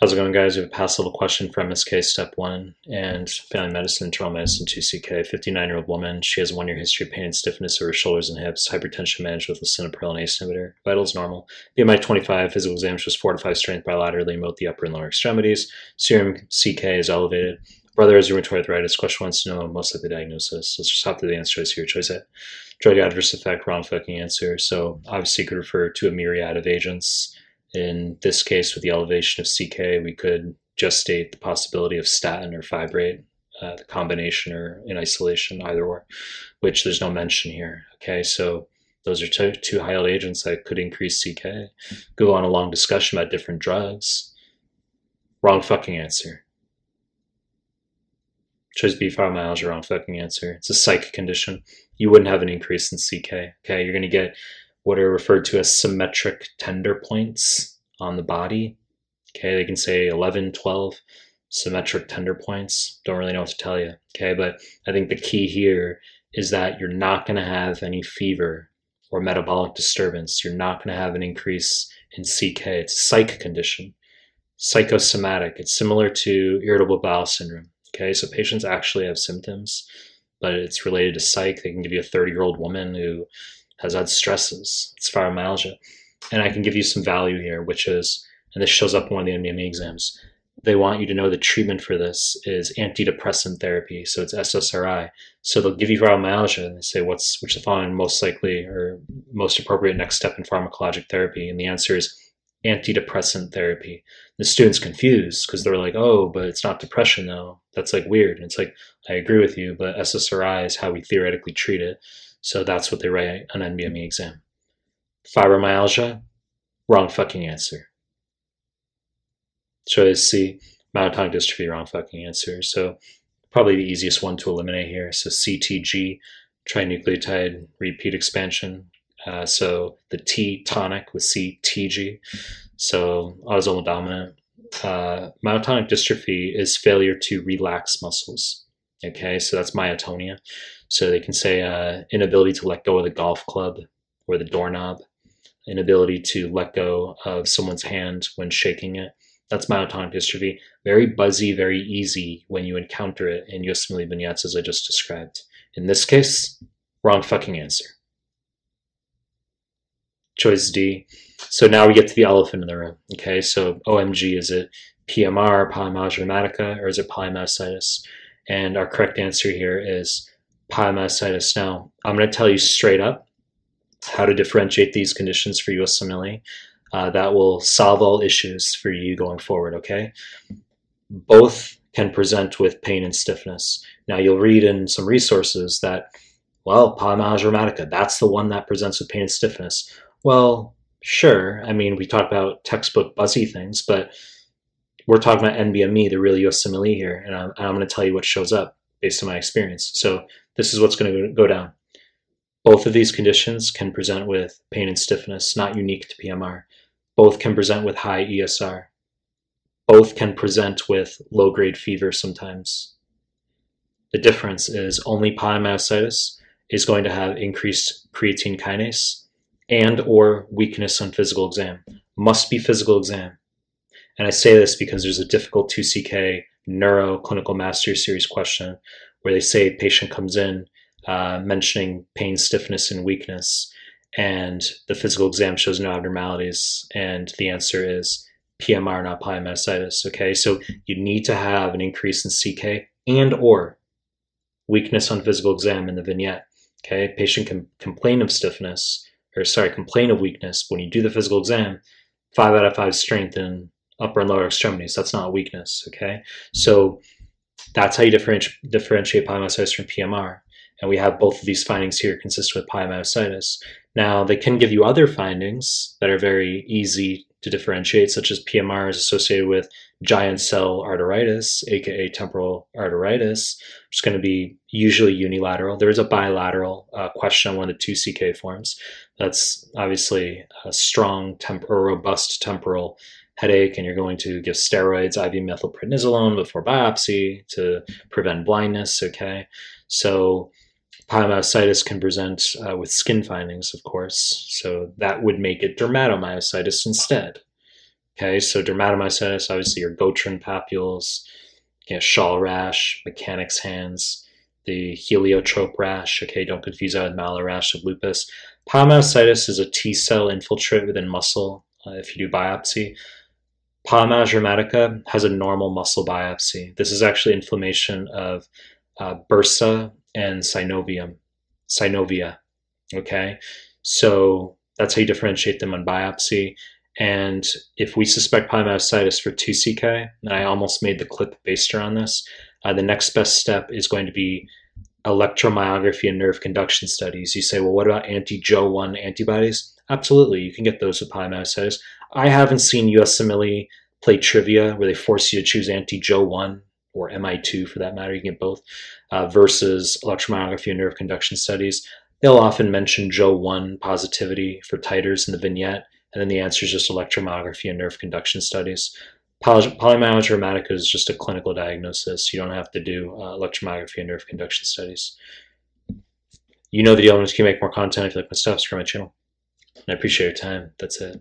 How's it going, guys? We have a past level question for MSK Step 1 and Family Medicine, Internal Medicine 2CK. 59 year old woman. She has one year history of pain and stiffness of her shoulders and hips. Hypertension managed with lisinopril and ACE inhibitor. Vitals normal. BMI 25. Physical exam shows 4 to 5 strength bilaterally in both the upper and lower extremities. Serum CK is elevated. Brother has rheumatoid arthritis. Question wants to know most likely diagnosis. Let's just hop to the answer choice here. Choice A. Drug adverse effect, wrong fucking answer. So obviously could refer to a myriad of agents. In this case, with the elevation of CK, we could just state the possibility of statin or fibrate, uh, the combination or in isolation, either or, which there's no mention here. Okay, so those are two, two high yield agents that could increase CK. Go on a long discussion about different drugs. Wrong fucking answer. Choice B, fibromyalgia, wrong fucking answer. It's a psych condition. You wouldn't have an increase in CK. Okay, you're going to get what are referred to as symmetric tender points on the body. Okay, they can say 11, 12 symmetric tender points. Don't really know what to tell you. Okay, but I think the key here is that you're not going to have any fever or metabolic disturbance. You're not going to have an increase in CK. It's a psych condition, psychosomatic. It's similar to irritable bowel syndrome. Okay, so patients actually have symptoms, but it's related to psych. They can give you a 30 year old woman who has had stresses. It's fibromyalgia. And I can give you some value here, which is, and this shows up in one of the NBME exams, they want you to know the treatment for this is antidepressant therapy. So it's SSRI. So they'll give you fibromyalgia and they say, what's, which the following most likely or most appropriate next step in pharmacologic therapy? And the answer is antidepressant therapy. The student's confused because they're like, oh, but it's not depression though. That's like weird. And it's like, I agree with you, but SSRI is how we theoretically treat it. So that's what they write on NBME exam. Fibromyalgia, wrong fucking answer. Choice C, myotonic dystrophy, wrong fucking answer. So probably the easiest one to eliminate here. So CTG, trinucleotide repeat expansion. Uh, so the T tonic with CTG. So autosomal dominant. Uh, myotonic dystrophy is failure to relax muscles. Okay, so that's myotonia. So they can say uh, inability to let go of the golf club or the doorknob, inability to let go of someone's hand when shaking it. That's myotonic dystrophy. Very buzzy, very easy when you encounter it in USMLE vignettes as I just described. In this case, wrong fucking answer. Choice D. So now we get to the elephant in the room. Okay, so OMG, is it PMR, polymyalgia rheumatica, or is it polymyositis? And our correct answer here is polymyositis. Now, I'm going to tell you straight up how to differentiate these conditions for USMLE. Uh, that will solve all issues for you going forward, okay? Both can present with pain and stiffness. Now, you'll read in some resources that, well, polymyalgia rheumatica, that's the one that presents with pain and stiffness. Well, sure. I mean, we talk about textbook buzzy things, but we're talking about NBME, the real USMLE here, and I'm, I'm going to tell you what shows up based on my experience. So this is what's going to go down. Both of these conditions can present with pain and stiffness, not unique to PMR. Both can present with high ESR. Both can present with low grade fever sometimes. The difference is only polymyositis is going to have increased creatine kinase and or weakness on physical exam. Must be physical exam. And I say this because there's a difficult 2CK neuro clinical master series question where they say patient comes in uh, mentioning pain, stiffness, and weakness, and the physical exam shows no abnormalities, and the answer is PMR, not polymyositis. Okay, so you need to have an increase in CK and or weakness on physical exam in the vignette. Okay, patient can complain of stiffness, or sorry, complain of weakness. When you do the physical exam, five out of five strength in upper and lower extremities. That's not weakness. Okay, so that's how you differentiate, differentiate polymyositis from PMR. And we have both of these findings here consistent with polymyositis. Now, they can give you other findings that are very easy to differentiate, such as PMR is associated with giant cell arteritis, aka temporal arteritis, which is going to be usually unilateral. There is a bilateral uh, question on one of the two CK forms. That's obviously a strong temp- or robust temporal headache and you're going to give steroids, IV methylprednisolone before biopsy to prevent blindness. Okay. So polymyositis can present uh, with skin findings, of course. So that would make it dermatomyositis instead. Okay, so dermatomyositis, obviously your Gottron papules, you know, shawl rash, mechanics hands, the heliotrope rash. Okay, don't confuse that with malar rash of lupus. Polymyositis is a T cell infiltrate within muscle. Uh, if you do biopsy, Polymyalgia rheumatica has a normal muscle biopsy. This is actually inflammation of uh, bursa and synovium, synovia. Okay, so that's how you differentiate them on biopsy. And if we suspect polymyositis for 2CK, and I almost made the clip based around this, uh, the next best step is going to be electromyography and nerve conduction studies. You say, well, what about anti-Jo1 antibodies? Absolutely, you can get those with polymyositis. I haven't seen USMLE play trivia where they force you to choose anti-Jo1 or MI2 for that matter, you can get both, uh, versus electromyography and nerve conduction studies. They'll often mention Jo1 positivity for titers in the vignette, and then the answer is just electromyography and nerve conduction studies. Poly- polymyalgia rheumatica is just a clinical diagnosis. You don't have to do uh, electromyography and nerve conduction studies. You know the elements can make more content if you like my stuff, subscribe my channel. And I appreciate your time. That's it.